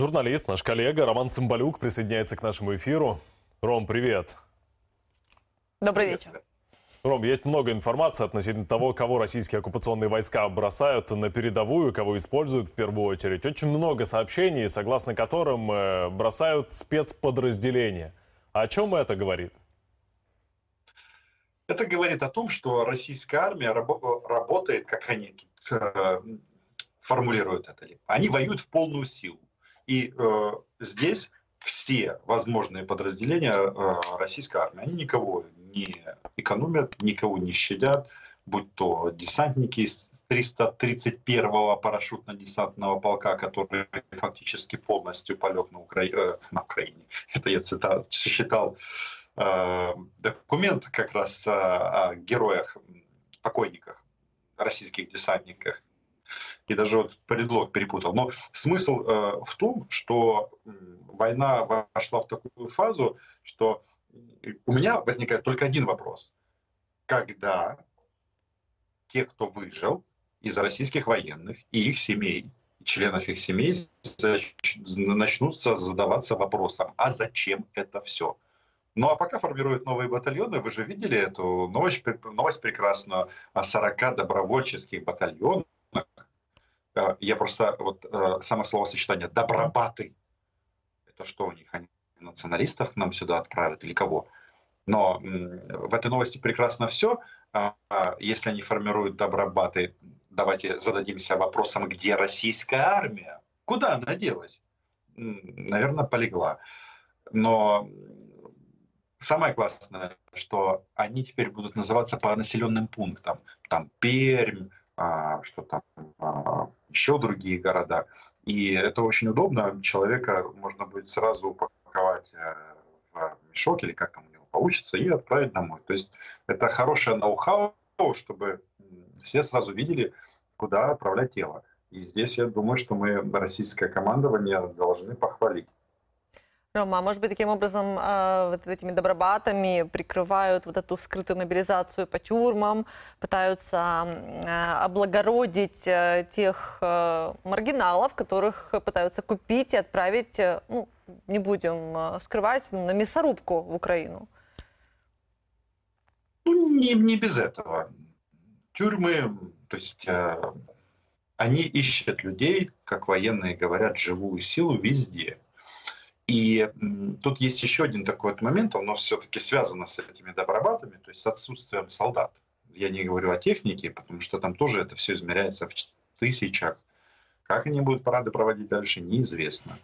Журналист, наш коллега Роман Цымбалюк присоединяется к нашему эфиру. Ром, привет. Добрый вечер. Ром, есть много информации относительно того, кого российские оккупационные войска бросают на передовую, кого используют в первую очередь. Очень много сообщений, согласно которым э, бросают спецподразделения. О чем это говорит? Это говорит о том, что российская армия рабо- работает, как они тут э, формулируют это. Они воюют в полную силу. И э, здесь все возможные подразделения э, российской армии, они никого не экономят, никого не щадят, будь то десантники из 331-го парашютно-десантного полка, который фактически полностью полег на, Укра... э, на Украине. Это я цитат, считал Э, документ как раз о героях, покойниках, российских десантниках. И даже вот предлог перепутал. Но смысл э, в том, что война вошла в такую фазу, что у меня возникает только один вопрос. Когда те, кто выжил из российских военных и их семей, членов их семей, начнут задаваться вопросом, а зачем это все? Ну а пока формируют новые батальоны, вы же видели эту новость, новость прекрасную о 40 добровольческих батальонах. Э, я просто, вот э, само словосочетание «добробаты», это что у них, они националистов нам сюда отправят или кого? Но в этой новости прекрасно все. А, а если они формируют добробаты, давайте зададимся вопросом, где российская армия? Куда она делась? Наверное, полегла. Но самое классное, что они теперь будут называться по населенным пунктам. Там Пермь, что там, а, еще другие города. И это очень удобно. Человека можно будет сразу упаковать э, в мешок или как там у него получится и отправить домой. То есть это хорошее ноу-хау, чтобы все сразу видели, куда отправлять тело. И здесь я думаю, что мы российское командование должны похвалить. Рома, а может быть, таким образом э, вот этими добробатами прикрывают вот эту скрытую мобилизацию по тюрьмам, пытаются э, облагородить э, тех э, маргиналов, которых пытаются купить и отправить, э, ну, не будем э, скрывать, на мясорубку в Украину? Ну, не, не без этого. Тюрьмы, то есть э, они ищут людей, как военные говорят, живую силу везде – и тут есть еще один такой вот момент, он все-таки связано с этими добробатами, то есть с отсутствием солдат. Я не говорю о технике, потому что там тоже это все измеряется в тысячах. Как они будут парады проводить дальше, неизвестно.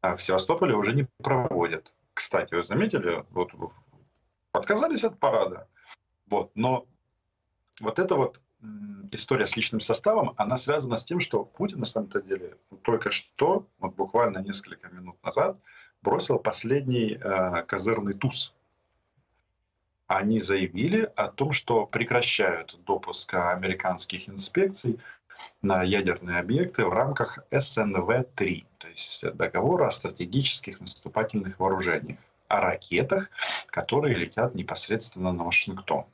А в Севастополе уже не проводят. Кстати, вы заметили, вот отказались от парада. Вот, но вот это вот история с личным составом, она связана с тем, что Путин на самом-то деле только что, вот буквально несколько минут назад, бросил последний э, козырный туз. Они заявили о том, что прекращают допуск американских инспекций на ядерные объекты в рамках СНВ-3, то есть договора о стратегических наступательных вооружениях, о ракетах, которые летят непосредственно на Вашингтон.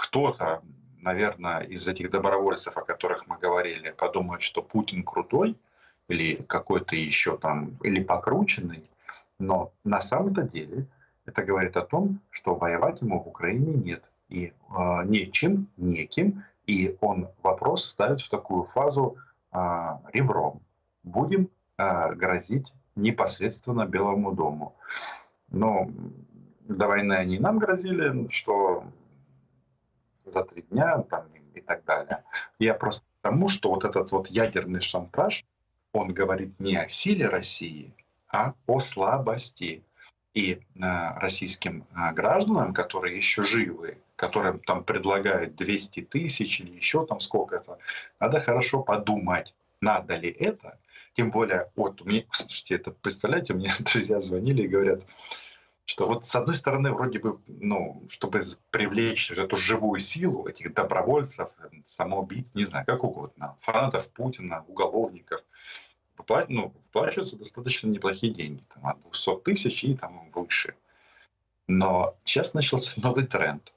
Кто-то, наверное, из этих добровольцев, о которых мы говорили, подумает, что Путин крутой или какой-то еще там, или покрученный, но на самом-то деле это говорит о том, что воевать ему в Украине нет. И э, нечем, неким, и он вопрос ставит в такую фазу э, ребром. Будем э, грозить непосредственно Белому дому. Но до войны они нам грозили, что за три дня там, и так далее. Я просто к тому, что вот этот вот ядерный шантаж, он говорит не о силе России, а о слабости. И э, российским э, гражданам, которые еще живы, которым там предлагают 200 тысяч или еще там сколько-то, надо хорошо подумать, надо ли это. Тем более, вот, мне, слушайте, это, представляете, мне друзья звонили и говорят, что вот с одной стороны вроде бы, ну, чтобы привлечь эту живую силу этих добровольцев, самоубийц, не знаю, как угодно, фанатов Путина, уголовников, ну, выплачиваются достаточно неплохие деньги, там, от 200 тысяч и там выше. Но сейчас начался новый тренд.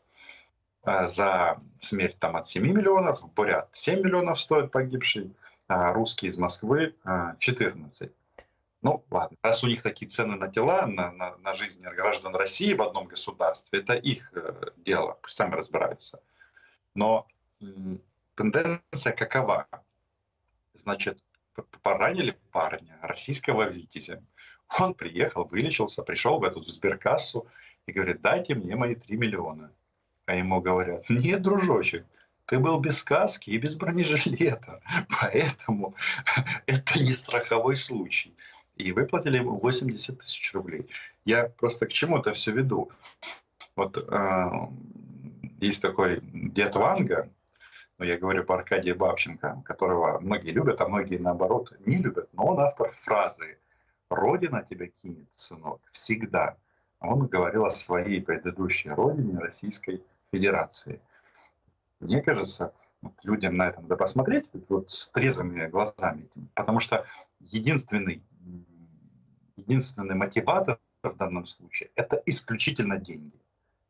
А, за смерть там от 7 миллионов, Бурят 7 миллионов стоит погибший, а русские из Москвы 14. Ну, ладно, раз у них такие цены на тела, на, на, на жизнь граждан России в одном государстве, это их э, дело, пусть сами разбираются. Но тенденция какова? Значит, поранили парня, российского витязя. Он приехал, вылечился, пришел в эту сберкассу и говорит, дайте мне мои 3 миллиона. А ему говорят, нет, дружочек, ты был без каски и без бронежилета, поэтому это не страховой случай и выплатили ему 80 тысяч рублей. Я просто к чему это все веду. Вот э, есть такой дед Ванга, ну, я говорю по Аркадию Бабченко, которого многие любят, а многие, наоборот, не любят, но он автор фразы «Родина тебя кинет, сынок, всегда». Он говорил о своей предыдущей родине Российской Федерации. Мне кажется, вот людям на это надо посмотреть вот с трезвыми глазами, потому что единственный единственный мотиватор в данном случае – это исключительно деньги.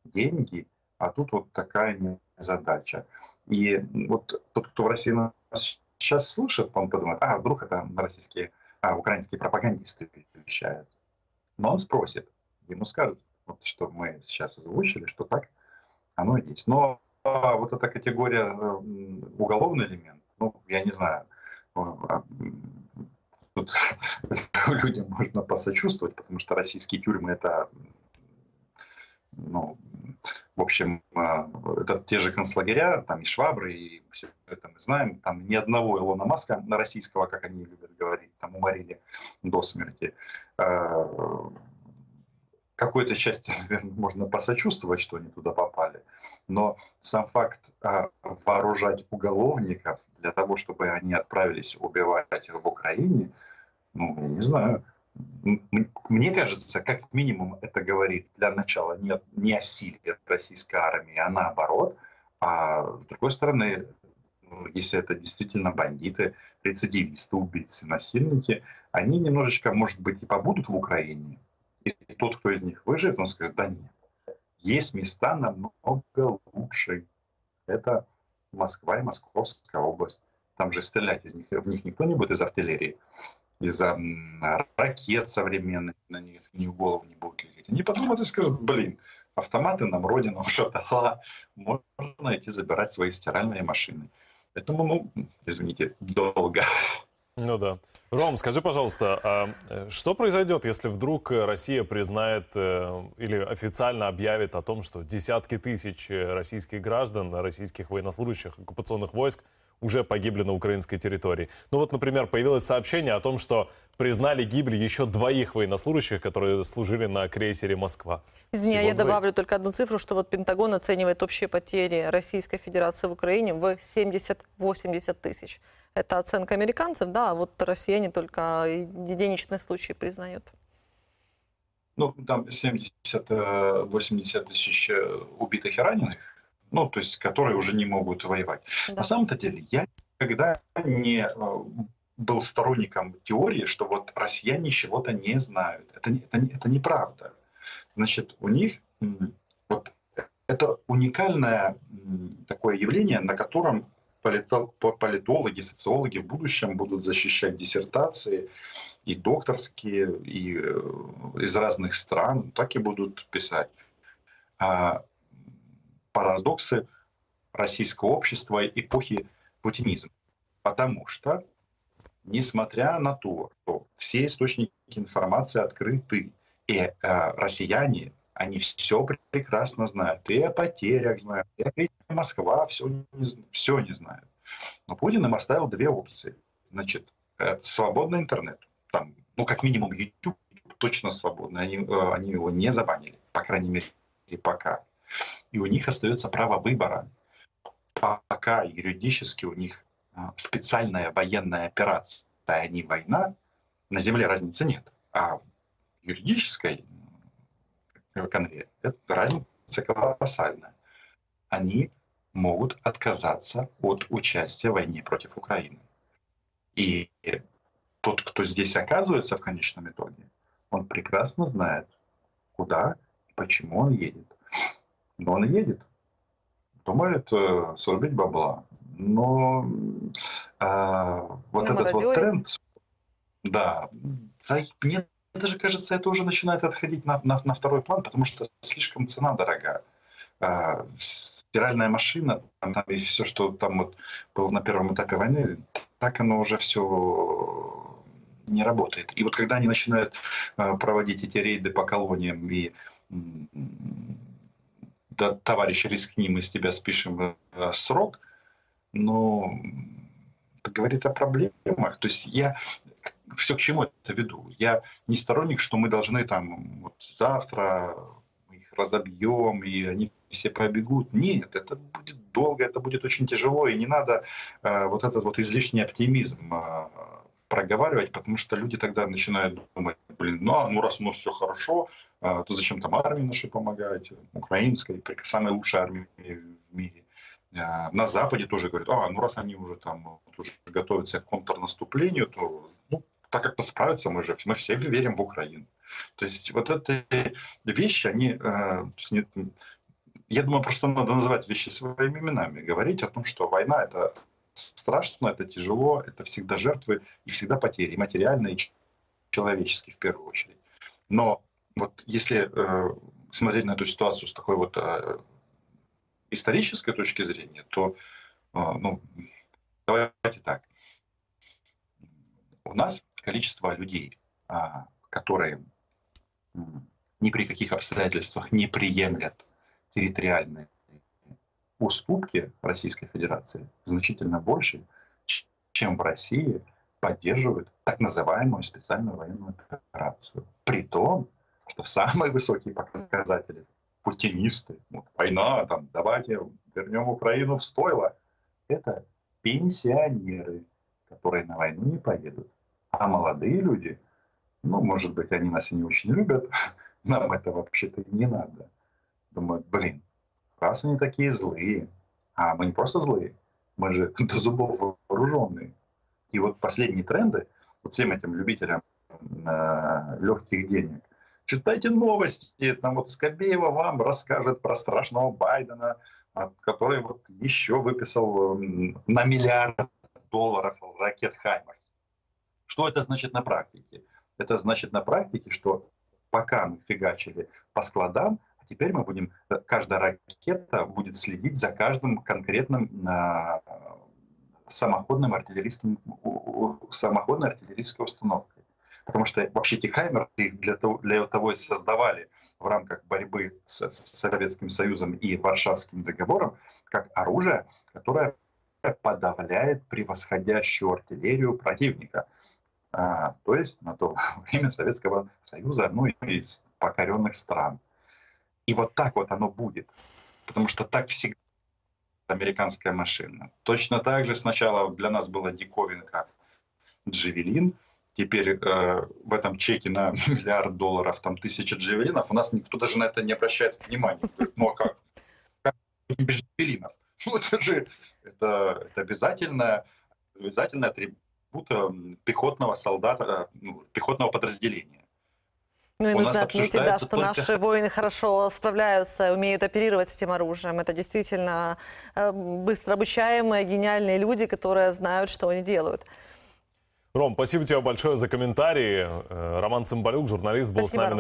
Деньги, а тут вот такая задача. И вот тот, кто в России нас сейчас слушает, он подумает, а вдруг это российские, а, украинские пропагандисты вещают. Но он спросит, ему скажут, вот, что мы сейчас озвучили, что так оно и есть. Но а, вот эта категория уголовный элемент, ну, я не знаю, а, тут людям можно посочувствовать, потому что российские тюрьмы это, ну, в общем, а, это те же концлагеря, там и швабры, и все это мы знаем. Там ни одного Илона Маска на российского, как они любят говорить, там уморили до смерти. Какой-то части, наверное, можно посочувствовать, что они туда попали. Но сам факт а, вооружать уголовников для того, чтобы они отправились убивать в Украине, ну, я не знаю. Мне кажется, как минимум это говорит для начала не, не о силе российской армии, а наоборот. А с другой стороны, ну, если это действительно бандиты, рецидивисты, убийцы, насильники, они немножечко, может быть, и побудут в Украине. И тот, кто из них выживет, он скажет, да нет, есть места намного лучше. Это Москва и Московская область. Там же стрелять из них, в них никто не будет из артиллерии из-за ракет современных, на них ни в голову не будут лететь. Они подумают и скажут, блин, автоматы нам Родина уже дала, можно идти забирать свои стиральные машины. Поэтому, ну, извините, долго. Ну да. Ром, скажи, пожалуйста, а э, что произойдет, если вдруг Россия признает э, или официально объявит о том, что десятки тысяч российских граждан, российских военнослужащих оккупационных войск уже погибли на украинской территории. Ну вот, например, появилось сообщение о том, что признали гибель еще двоих военнослужащих, которые служили на крейсере «Москва». Извини, Всего я двоих. добавлю только одну цифру, что вот Пентагон оценивает общие потери Российской Федерации в Украине в 70-80 тысяч. Это оценка американцев, да, а вот россияне только единичные случаи признают. Ну, там 70-80 э, тысяч э, убитых и раненых ну, то есть которые уже не могут воевать. Да. На самом-то деле я никогда не э, был сторонником теории, что вот россияне чего-то не знают. Это, это, это неправда. Значит, у них вот это уникальное такое явление, на котором политологи, социологи в будущем будут защищать диссертации и докторские, и э, из разных стран, так и будут писать. Парадоксы российского общества эпохи путинизма. Потому что, несмотря на то, что все источники информации открыты, и э, россияне, они все прекрасно знают, и о потерях знают, и о Москва все не, все не знают. Но Путин им оставил две опции. Значит, э, свободный интернет, там, ну, как минимум, YouTube точно свободный, они, э, они его не забанили, по крайней мере, и пока и у них остается право выбора. Пока юридически у них а, специальная военная операция, а не война, на земле разницы нет. А в юридической конве разница колоссальная. Они могут отказаться от участия в войне против Украины. И тот, кто здесь оказывается в конечном итоге, он прекрасно знает, куда и почему он едет. Но он едет думает э, срубить бабла. Но э, вот Ну, этот вот тренд, да, да, мне даже кажется, это уже начинает отходить на, на, на второй план, потому что слишком цена дорогая. А, стиральная машина, там, там и все, что там вот было на первом этапе войны, так оно уже все не работает. И вот когда они начинают а, проводить эти рейды по колониям и да, товарищ, рискни, мы с тебя спишем э, срок, но это говорит о проблемах. То есть я все к чему это веду. Я не сторонник, что мы должны там вот завтра их разобьем, и они все побегут. Нет, это будет долго, это будет очень тяжело, и не надо э, вот этот вот излишний оптимизм э, проговаривать, потому что люди тогда начинают думать, блин, ну, а, ну раз у нас все хорошо, э, то зачем там армии нашей помогать, украинской, самой лучшей армии в мире. Э, На Западе тоже говорят, а, ну раз они уже там вот уже готовятся к контрнаступлению, то ну, так как-то справятся, мы же мы все верим в Украину. То есть вот эти вещи, они, я думаю, просто надо называть вещи своими именами, говорить о том, что война это страшно, это тяжело, это всегда жертвы и всегда потери, и материальные, и ч- человеческие в первую очередь. Но вот если э, смотреть на эту ситуацию с такой вот э, исторической точки зрения, то, э, ну, давайте так. У нас количество людей, а, которые ни при каких обстоятельствах не приемлят территориальные уступки Российской Федерации значительно больше, чем в России поддерживают так называемую специальную военную операцию. При том, что самые высокие показатели путинисты, вот, война, там, давайте вернем Украину в стойло, это пенсионеры, которые на войну не поедут. А молодые люди, ну, может быть, они нас и не очень любят, нам это вообще-то не надо. Думают, блин, раз они такие злые, а мы не просто злые, мы же до зубов вооруженные. И вот последние тренды, вот всем этим любителям э, легких денег, читайте новости, там вот Скобеева вам расскажет про страшного Байдена, а, который вот еще выписал на миллиард долларов ракет «Хаймарс». Что это значит на практике? Это значит на практике, что пока мы фигачили по складам, а теперь мы будем, э, каждая ракета будет следить за каждым конкретным а, самоходным артиллерийским, самоходной артиллерийской установкой. Потому что вообще эти «Хаймеры» их для того, для того и создавали в рамках борьбы с, с Советским Союзом и Варшавским договором, как оружие, которое подавляет превосходящую артиллерию противника. А, то есть на то время Советского Союза, ну и из покоренных стран. И вот так вот оно будет. Потому что так всегда американская машина. Точно так же сначала для нас была диковинка Джавелин. Теперь э, в этом чеке на миллиард долларов там тысяча джавелинов. У нас никто даже на это не обращает внимания. Говорит, ну а как? Как без джавелинов? Ну это же это, это обязательно, обязательный атрибут э, пехотного солдата, э, ну, пехотного подразделения. Ну и У нужно отметить, да, что только- наши воины хорошо справляются, умеют оперировать этим оружием. Это действительно э, быстро обучаемые, гениальные люди, которые знают, что они делают. Ром, спасибо тебе большое за комментарии. Э, Роман Цымбалюк, журналист, был с Спасибо, нами Ром.